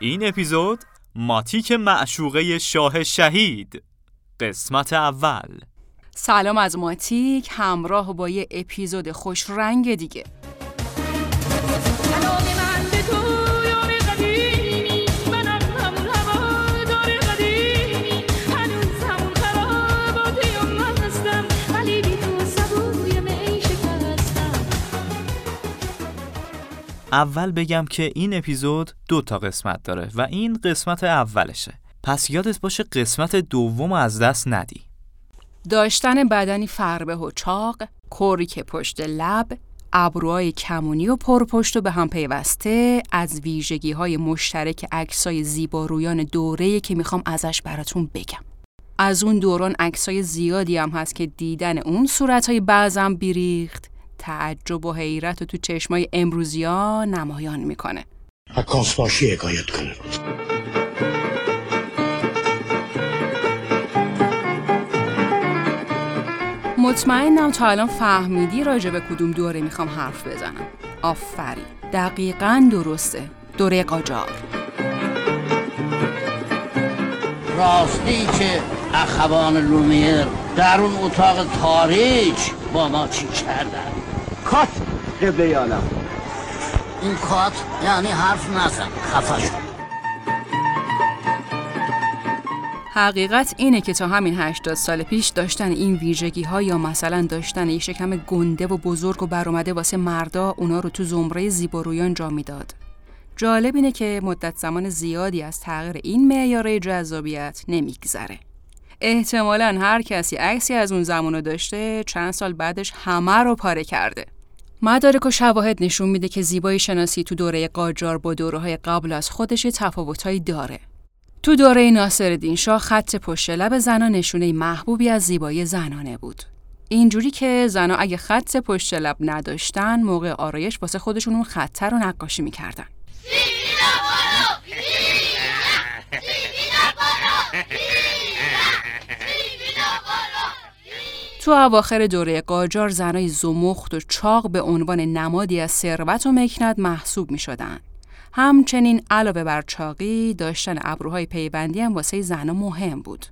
این اپیزود ماتیک معشوقه شاه شهید. قسمت اول. سلام از ماتیک همراه با یه اپیزود خوش رنگ دیگه. اول بگم که این اپیزود دو تا قسمت داره و این قسمت اولشه. پس یادت باشه قسمت دوم از دست ندی. داشتن بدنی فربه و چاق، که پشت لب، ابروهای کمونی و پرپشت و به هم پیوسته از ویژگی های مشترک عکسای زیبارویان دوره که می‌خوام ازش براتون بگم. از اون دوران عکسای زیادی هم هست که دیدن اون صورتهای بعضم بیریخت. تعجب و حیرت و تو چشمای امروزیا نمایان می‌کنه. عکاس باشی حکایت کنه. مطمئنم تا الان فهمیدی راجع به کدوم دوره می‌خوام حرف بزنم. آفرین دقیقا درسته. دوره قاجار. راستی که اخوان لومیر در اون اتاق تاریک با ما چی کردن؟ قبله عالم این کات یعنی حرف نزن خفش حقیقت اینه که تا همین 80 سال پیش داشتن این ویژگی ها یا مثلا داشتن یه شکم گنده و بزرگ و برآمده واسه مردا اونا رو تو زمره زیبارویان جا می‌داد. جالب اینه که مدت زمان زیادی از تغییر این معیار جذابیت نمیگذره. احتمالا هر کسی عکسی از اون زمان داشته چند سال بعدش همه رو پاره کرده. مدارک و شواهد نشون میده که زیبایی شناسی تو دوره قاجار با دوره های قبل از خودش تفاوتهایی داره. تو دوره ناصر شاه خط پشت لب زنان نشونه محبوبی از زیبایی زنانه بود. اینجوری که زنها اگه خط پشت لب نداشتن موقع آرایش واسه خودشون اون خطه رو نقاشی می‌کردن. تو اواخر دوره قاجار زنای زمخت و چاق به عنوان نمادی از ثروت و مکنت محسوب می شدن. همچنین علاوه بر چاقی داشتن ابروهای پیوندی هم واسه زنها مهم بود.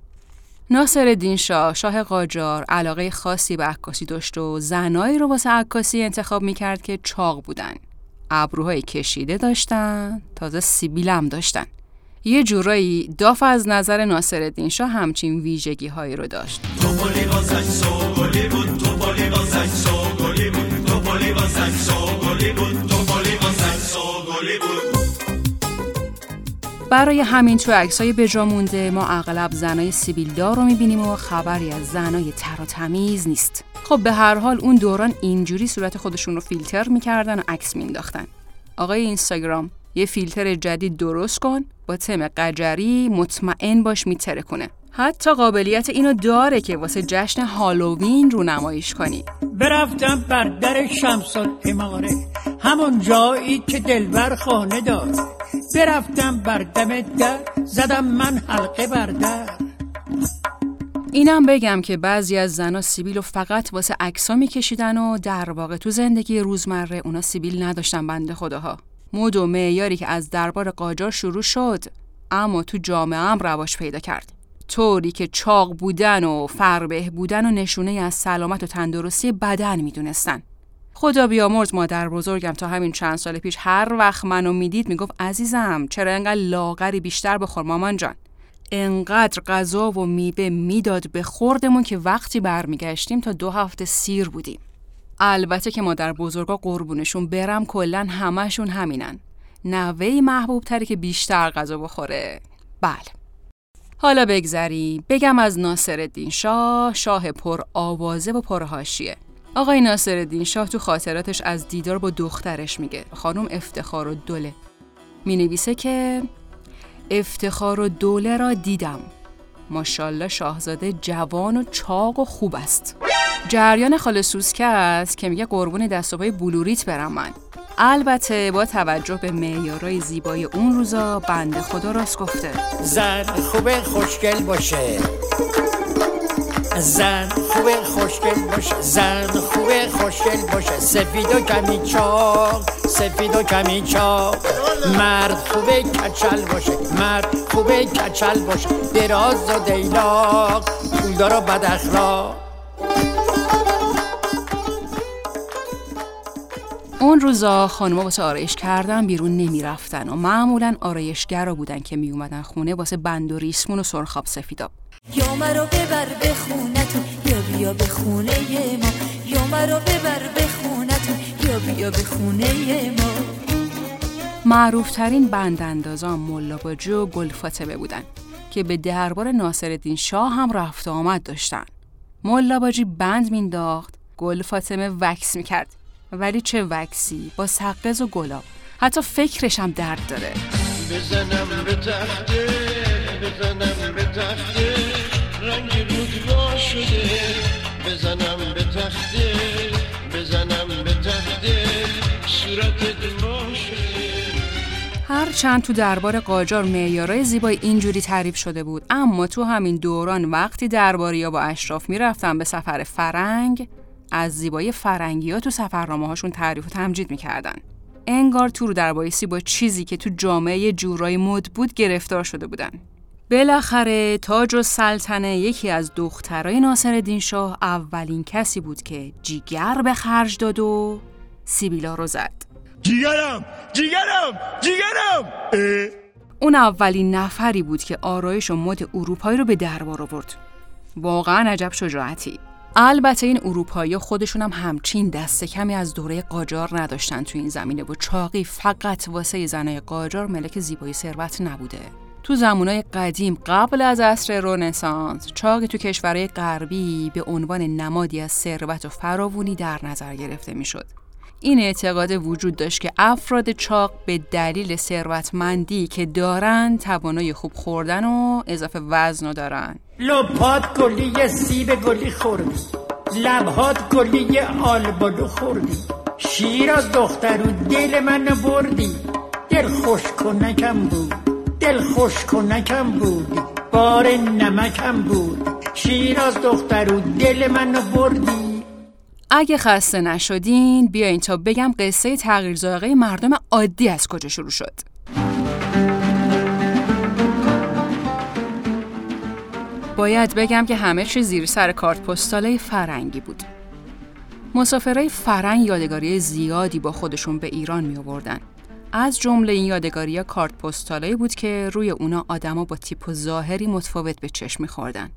ناصر الدین شاه شاه قاجار علاقه خاصی به عکاسی داشت و زنایی رو واسه عکاسی انتخاب می‌کرد که چاق بودن. ابروهای کشیده داشتن، تازه سیبیل هم داشتن. یه جورایی داف از نظر ناصر الدین شاه همچین ویژگی هایی رو داشت. برای همین تو عکسای بجا مونده ما اغلب زنای سیبیلدار رو می‌بینیم و خبری از زنای تر و تمیز نیست خب به هر حال اون دوران اینجوری صورت خودشون رو فیلتر می‌کردن و عکس مینداختن آقای اینستاگرام یه فیلتر جدید درست کن با تم قجری مطمئن باش میتره کنه. حتی قابلیت اینو داره که واسه جشن هالووین رو نمایش کنی. برفتم بر در شمس اماره همون جایی که دلبر خانه دار برفتم بر دم در زدم من حلقه بر در. اینم بگم که بعضی از زنا سیبیل رو فقط واسه عکسا میکشیدن و در واقع تو زندگی روزمره اونا سیبیل نداشتن بنده خداها. مد و معیاری که از دربار قاجار شروع شد اما تو جامعه هم رواج پیدا کرد. طوری که چاق بودن و فربه بودن و نشونه از سلامت و تندرستی بدن می‌دونستن. خدا بیامرز مادر بزرگم تا همین چند سال پیش هر وقت منو می‌دید می‌گفت عزیزم چرا انقدر لاغری بیشتر بخور مامان جان. انقدر غذا و میوه می‌داد به خوردمون که وقتی برمیگشتیم تا دو هفته سیر بودیم. البته که مادر بزرگا قربونشون برم کلا همشون همینن. نوهی محبوب تری که بیشتر غذا بخوره. بله. حالا بگذری. بگم از ناصر شاه شاه پر آوازه و پر هاشیه آقای ناصر شاه تو خاطراتش از دیدار با دخترش میگه. خانم افتخار و دوله. می نویسه که افتخار و دوله را دیدم. ماشالله شاهزاده جوان و چاق و خوب است. جریان خاله سوسکه است که میگه قربون دست و بلوریت برم من. البته با توجه به معیارای زیبای اون روزا بنده خدا راست گفته. زن خوبه خوشگل باشه. زن خوبه خوشگل باشه. زن خوبه خوشگل باشه. سفید و کمی چاق سفید و کمی چاق. مرد خوبه کچل باشه. مرد خوبه کچل باشه. دراز و دیلاق پولدار و بد اخلاق اون روزا خانوما واسه آرایش کردن بیرون نمی‌رفتن و معمولا آرایشگرا بودن که می اومدن خونه واسه بند و ریسمون و سرخاب سفیداب یا مرا ببر به خونتون یا بیا به خونه ما. یا مرا ببر به خونتون یا بیا به خونه ما. معروفترین بند اندازان ملا باجی و گل فاطمه بودن که به دربار ناصرالدین شاه هم رفت آمد داشتن. ملا باجی بند مینداخت گل فاطمه وکس می‌کرد. ولی چه وکسی با سقز و گلاب. حتی فکرش هم درد داره. بزنم به تخته بزنم به تخته رنگ رود شده. بزنم به تخته بزنم به تخته صورت ما شده. هر چند تو دربار قاجار معیارای زیبای اینجوری تعریف شده بود اما تو همین دوران وقتی درباری با اشراف می‌رفتن به سفر فرنگ از زیبایی فرنگی ها تو سفرنامه هاشون تعریف و تمجید می‌کردن. انگار تو رو در بایستی با چیزی که تو جامعه جورای مد بود گرفتار شده بودن. بالاخره تاج و سلطنه یکی از دخترای ناصر شاه اولین کسی بود که جیگر به خرج داد و سیبیلا رو زد. جیگرم! جیگرم! جیگرم! اون اولین نفری بود که آرایش و مد اروپایی رو به دربار آورد. واقعا عجب شجاعتی. البته این اروپایی خودشون هم همچین دست کمی از دوره قاجار نداشتن تو این زمینه و چاقی فقط واسه زنای قاجار ملک زیبایی ثروت نبوده تو زمانای قدیم قبل از عصر رونسانس چاقی تو کشورهای غربی به عنوان نمادی از ثروت و فراوونی در نظر گرفته می‌شد. این اعتقاد وجود داشت که افراد چاق به دلیل ثروتمندی که دارن توانای خوب خوردن و اضافه وزن دارن لپات گلی سیب گلی خوردی. لبهات گلی آلبالو خوردی. شیر از دختر و دل من بردی. دل خوش کنکم بود. دل خوش کنکم بود. بار نمکم بود. شیر از دختر و دل من بردی. اگه خسته نشدین بیاین تا بگم قصه تغییر مردم عادی از کجا شروع شد. باید بگم که همه چی زیر سر کارت پستاله فرنگی بود. مسافرای فرنگ یادگاری زیادی با خودشون به ایران می آوردن. از جمله این یادگاری کارت پستالایی بود که روی اونا آدما با تیپ و ظاهری متفاوت به چشم میخوردن.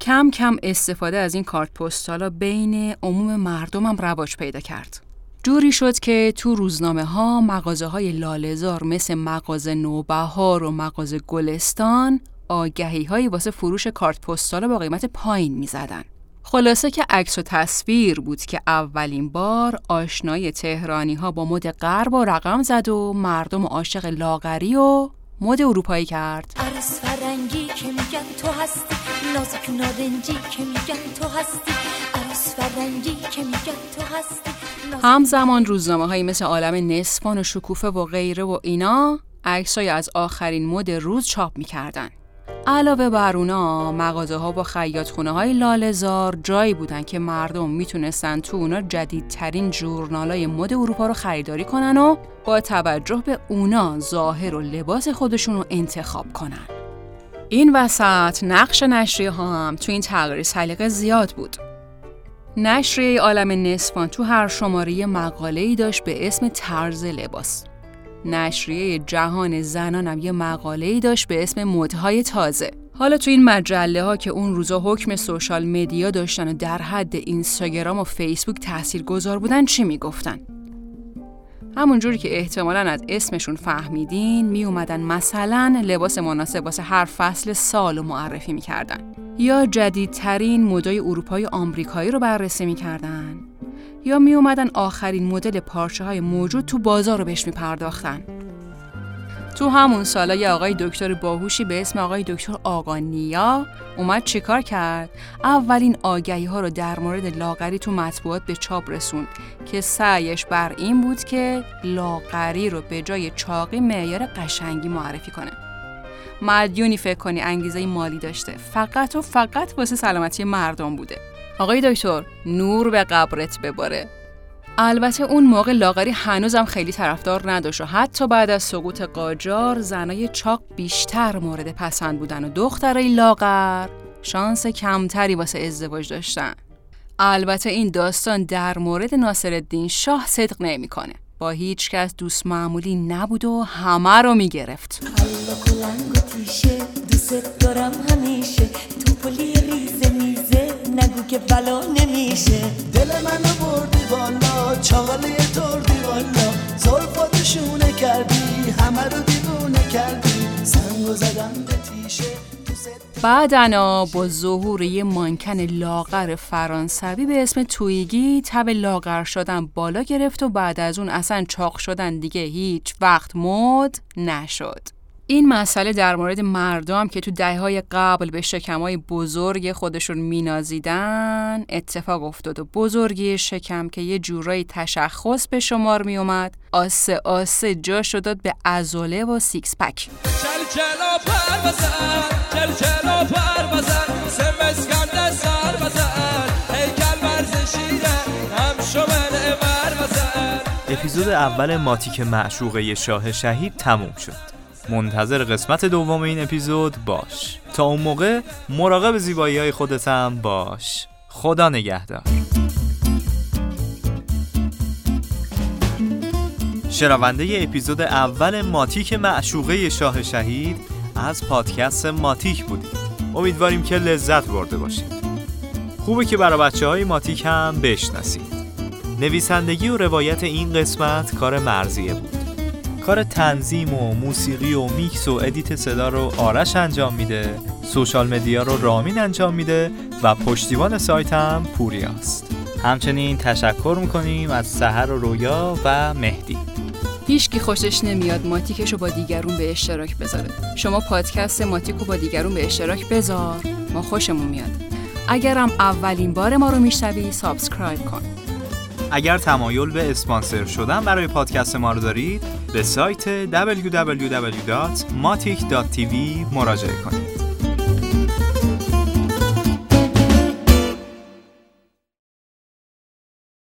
کم کم استفاده از این کارت پستالا بین عموم مردمم رواج پیدا کرد. جوری شد که تو روزنامه ها مغازه های لالزار مثل مغازه نوبهار و مغازه گلستان آگهی هایی واسه فروش کارت پستال با قیمت پایین می زدن. خلاصه که عکس و تصویر بود که اولین بار آشنای تهرانی ها با مد غرب و رقم زد و مردم عاشق لاغری و مد اروپایی کرد. فرنگی که میگن تو هستی نازک نارنجی که میگن تو هستی. فرنگی که میگن تو هستی همزمان روزنامه هایی مثل عالم نسبان و شکوفه و غیره و اینا عکسای از آخرین مد روز چاپ می‌کردن. علاوه بر اونا مغازه ها با خیاط خونه های لالزار جایی بودن که مردم می‌تونستن تو اونا جدیدترین جورنال های مد اروپا رو خریداری کنن و با توجه به اونا ظاهر و لباس خودشون رو انتخاب کنن. این وسط نقش نشریه ها هم تو این تغییر سلیقه زیاد بود. نشریه عالم نسفان تو هر شماره مقاله ای داشت به اسم طرز لباس. نشریه جهان زنانم یه مقاله ای داشت به اسم مدهای تازه. حالا تو این مجله ها که اون روزا حکم سوشال مدیا داشتن و در حد اینستاگرام و فیسبوک تأثیر گذار بودن چی می‌گفتن؟ همون جوری که احتمالا از اسمشون فهمیدین می اومدن مثلا لباس مناسب واسه هر فصل سال رو معرفی می‌کردن یا جدیدترین مدای اروپایی آمریکایی رو بررسی می‌کردن یا می اومدن آخرین مدل پارچه های موجود تو بازار رو بهش می پرداختن. تو همون سالا یه آقای دکتر باهوشی به اسم آقای دکتر آقانیا اومد چیکار کرد؟ اولین آگهی ها رو در مورد لاغری تو مطبوعات به چاپ رسوند که سعیش بر این بود که لاغری رو به جای چاقی معیار قشنگی معرفی کنه. مدیونی فکر کنی انگیزه مالی داشته فقط و فقط واسه سلامتی مردم بوده آقای دکتر نور به قبرت بباره. البته اون موقع لاغری هنوزم خیلی طرفدار نداشت و حتی بعد از سقوط قاجار زنای چاق بیشتر مورد پسند بودن و دخترای لاغر شانس کمتری واسه ازدواج داشتن. البته این داستان در مورد ناصرالدین شاه صدق نمی‌کنه. با هیچ کس دوست معمولی نبود و همه رو می‌گرفت. که بلا نمیشه. دل منو بردی والا چاقاله تردی والا. زلفاتو شونه کردی همه رو دیوونه کردی. سنگو زدم به تیشه بعدنا با ظهور یه مانکن لاغر فرانسوی به اسم تویگی تب لاغر شدن بالا گرفت و بعد از اون اصلا چاق شدن دیگه هیچ وقت مد نشد. این مسئله در مورد مردم که تو دهه‌های قبل به شکمای بزرگ خودشون مینازیدن اتفاق افتاد و بزرگی شکم که یه جورایی تشخص به شمار می اومد آسه آسه جاشو داد به عضله و six pack. اپیزود اول ماتیک معشوقه شاه شهید تموم شد. منتظر قسمت دوم این اپیزود باش. تا اون موقع مراقب زیبایی های خودتم باش. خدا نگهدار. شنونده اپیزود اول ماتیک معشوقه شاه شهید از پادکست ماتیک بودید. امیدواریم که لذت برده باشید. خوبه که برای بچه های ماتیک هم بشناسید. نویسندگی و روایت این قسمت کار مرزیه بود. کار تنظیم و موسیقی و میکس و edit صدا رو آرش انجام میده. social media رو رامین انجام میده و پشتیبان سایت هم پوریاست همچنین تشکر می‌کنیم از سحر و رویا و مهدی. هیچکی خوشش نمیاد ماتیکش رو با دیگرون به اشتراک بذاره. شما پادکست ماتیک رو با دیگرون به اشتراک بذار. ما خوشمون میاد. اگرم اولین بار ما رو میشنوی subscribe کن. اگر تمایل به اسپانسر شدن برای پادکست ما رو دارید به سایت www.matic.tv مراجعه کنید.